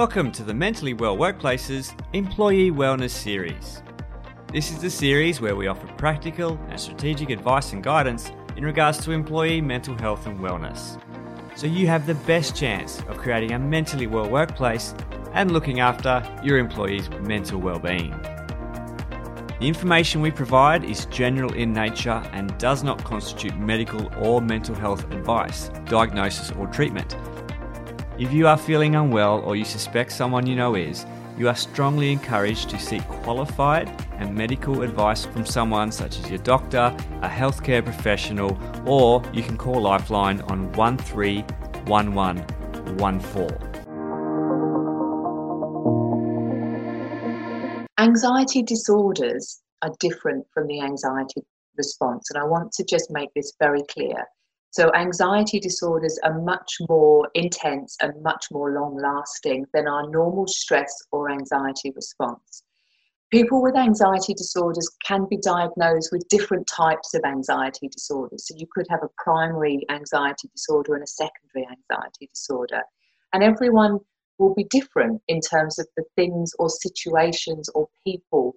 Welcome to the Mentally Well Workplaces Employee Wellness Series. This is the series where we offer practical and strategic advice and guidance in regards to employee mental health and wellness. So you have the best chance of creating a mentally well workplace and looking after your employees' mental well-being. The information we provide is general in nature and does not constitute medical or mental health advice, diagnosis, or treatment. If you are feeling unwell or you suspect someone you know is, you are strongly encouraged to seek qualified and medical advice from someone such as your doctor, a healthcare professional, or you can call Lifeline on 131114. Anxiety disorders are different from the anxiety response, and I want to just make this very clear. So, anxiety disorders are much more intense and much more long lasting than our normal stress or anxiety response. People with anxiety disorders can be diagnosed with different types of anxiety disorders. So, you could have a primary anxiety disorder and a secondary anxiety disorder. And everyone will be different in terms of the things or situations or people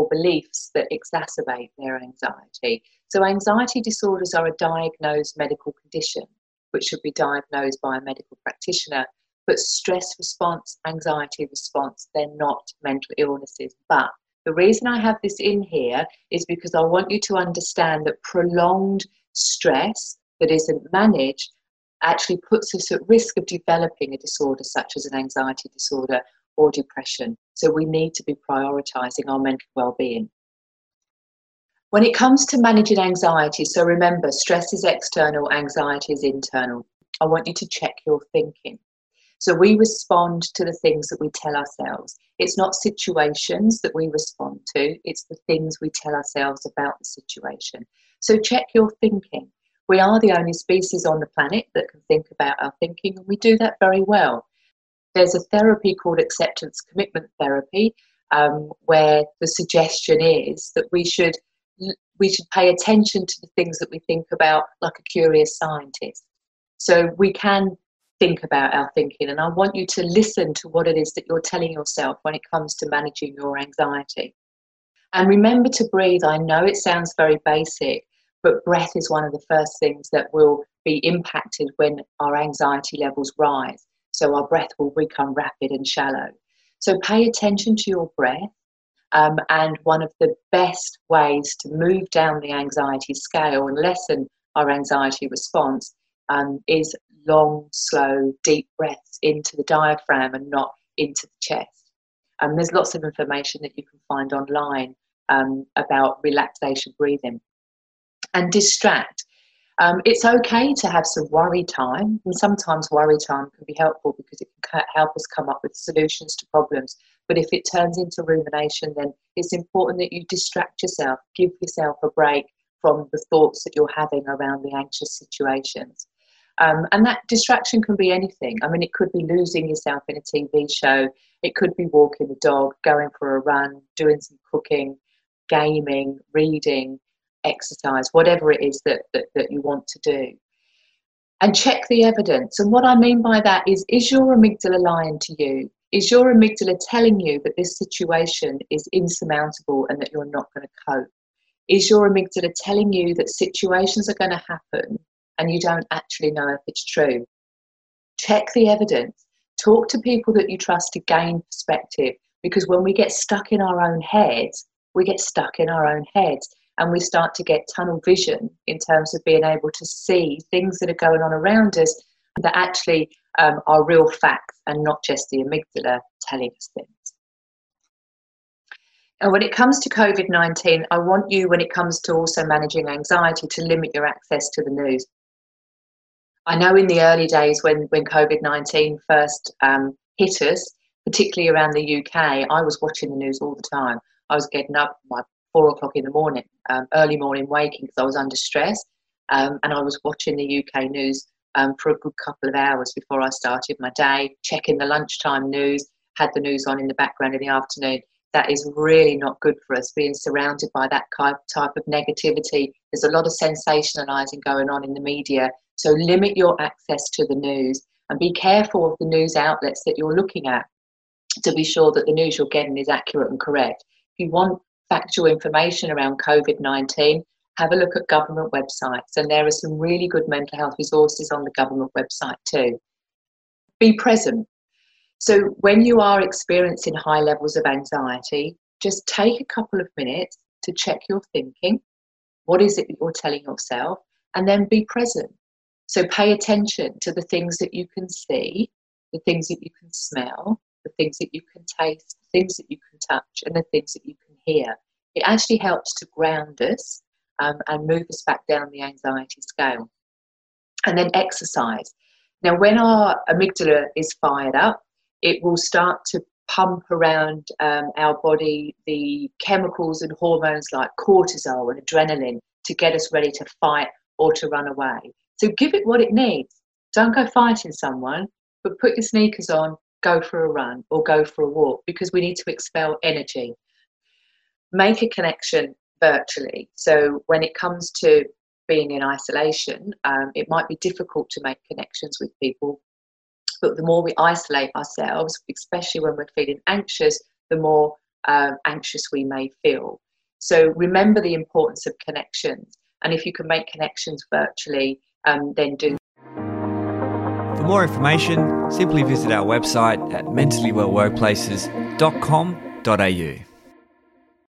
or beliefs that exacerbate their anxiety. So, anxiety disorders are a diagnosed medical condition which should be diagnosed by a medical practitioner. But stress response, anxiety response, they're not mental illnesses. But the reason I have this in here is because I want you to understand that prolonged stress that isn't managed actually puts us at risk of developing a disorder such as an anxiety disorder or depression. So we need to be prioritizing our mental well-being. When it comes to managing anxiety, so remember, stress is external, anxiety is internal. I want you to check your thinking. So we respond to the things that we tell ourselves. It's not situations that we respond to, it's the things we tell ourselves about the situation. So check your thinking. We are the only species on the planet that can think about our thinking, and we do that very well. There's a therapy called acceptance commitment therapy, um, where the suggestion is that we should we should pay attention to the things that we think about like a curious scientist. So we can think about our thinking, and I want you to listen to what it is that you're telling yourself when it comes to managing your anxiety. And remember to breathe. I know it sounds very basic, but breath is one of the first things that will be impacted when our anxiety levels rise. So our breath will become rapid and shallow. So pay attention to your breath. Um, and one of the best ways to move down the anxiety scale and lessen our anxiety response um, is long, slow, deep breaths into the diaphragm and not into the chest. And there's lots of information that you can find online um, about relaxation breathing and distract. Um, it's okay to have some worry time, and sometimes worry time can be helpful because it can help us come up with solutions to problems. But if it turns into rumination, then it's important that you distract yourself, give yourself a break from the thoughts that you're having around the anxious situations. Um, and that distraction can be anything. I mean, it could be losing yourself in a TV show, it could be walking the dog, going for a run, doing some cooking, gaming, reading exercise, whatever it is that, that, that you want to do. And check the evidence. And what I mean by that is is your amygdala lying to you? Is your amygdala telling you that this situation is insurmountable and that you're not going to cope? Is your amygdala telling you that situations are going to happen and you don't actually know if it's true? Check the evidence. Talk to people that you trust to gain perspective because when we get stuck in our own heads, we get stuck in our own heads and we start to get tunnel vision in terms of being able to see things that are going on around us that actually um, are real facts and not just the amygdala telling us things. And when it comes to COVID 19, I want you, when it comes to also managing anxiety, to limit your access to the news. I know in the early days when, when COVID 19 first um, hit us, particularly around the UK, I was watching the news all the time. I was getting up, my four o'clock in the morning, um, early morning waking because I was under stress. Um, and I was watching the UK news um, for a good couple of hours before I started my day, checking the lunchtime news, had the news on in the background in the afternoon. That is really not good for us, being surrounded by that type of negativity. There's a lot of sensationalising going on in the media. So limit your access to the news and be careful of the news outlets that you're looking at to be sure that the news you're getting is accurate and correct. If you want factual information around COVID 19, have a look at government websites, and there are some really good mental health resources on the government website too. Be present. So, when you are experiencing high levels of anxiety, just take a couple of minutes to check your thinking. What is it that you're telling yourself? And then be present. So, pay attention to the things that you can see, the things that you can smell, the things that you can taste, the things that you can touch, and the things that you can hear. It actually helps to ground us um, and move us back down the anxiety scale. And then exercise. Now, when our amygdala is fired up, it will start to pump around um, our body the chemicals and hormones like cortisol and adrenaline to get us ready to fight or to run away. So give it what it needs. Don't go fighting someone, but put your sneakers on, go for a run or go for a walk because we need to expel energy. Make a connection virtually. So when it comes to being in isolation, um, it might be difficult to make connections with people. But the more we isolate ourselves, especially when we're feeling anxious, the more um, anxious we may feel. So remember the importance of connections. And if you can make connections virtually, um, then do. For more information, simply visit our website at mentallywellworkplaces.com.au.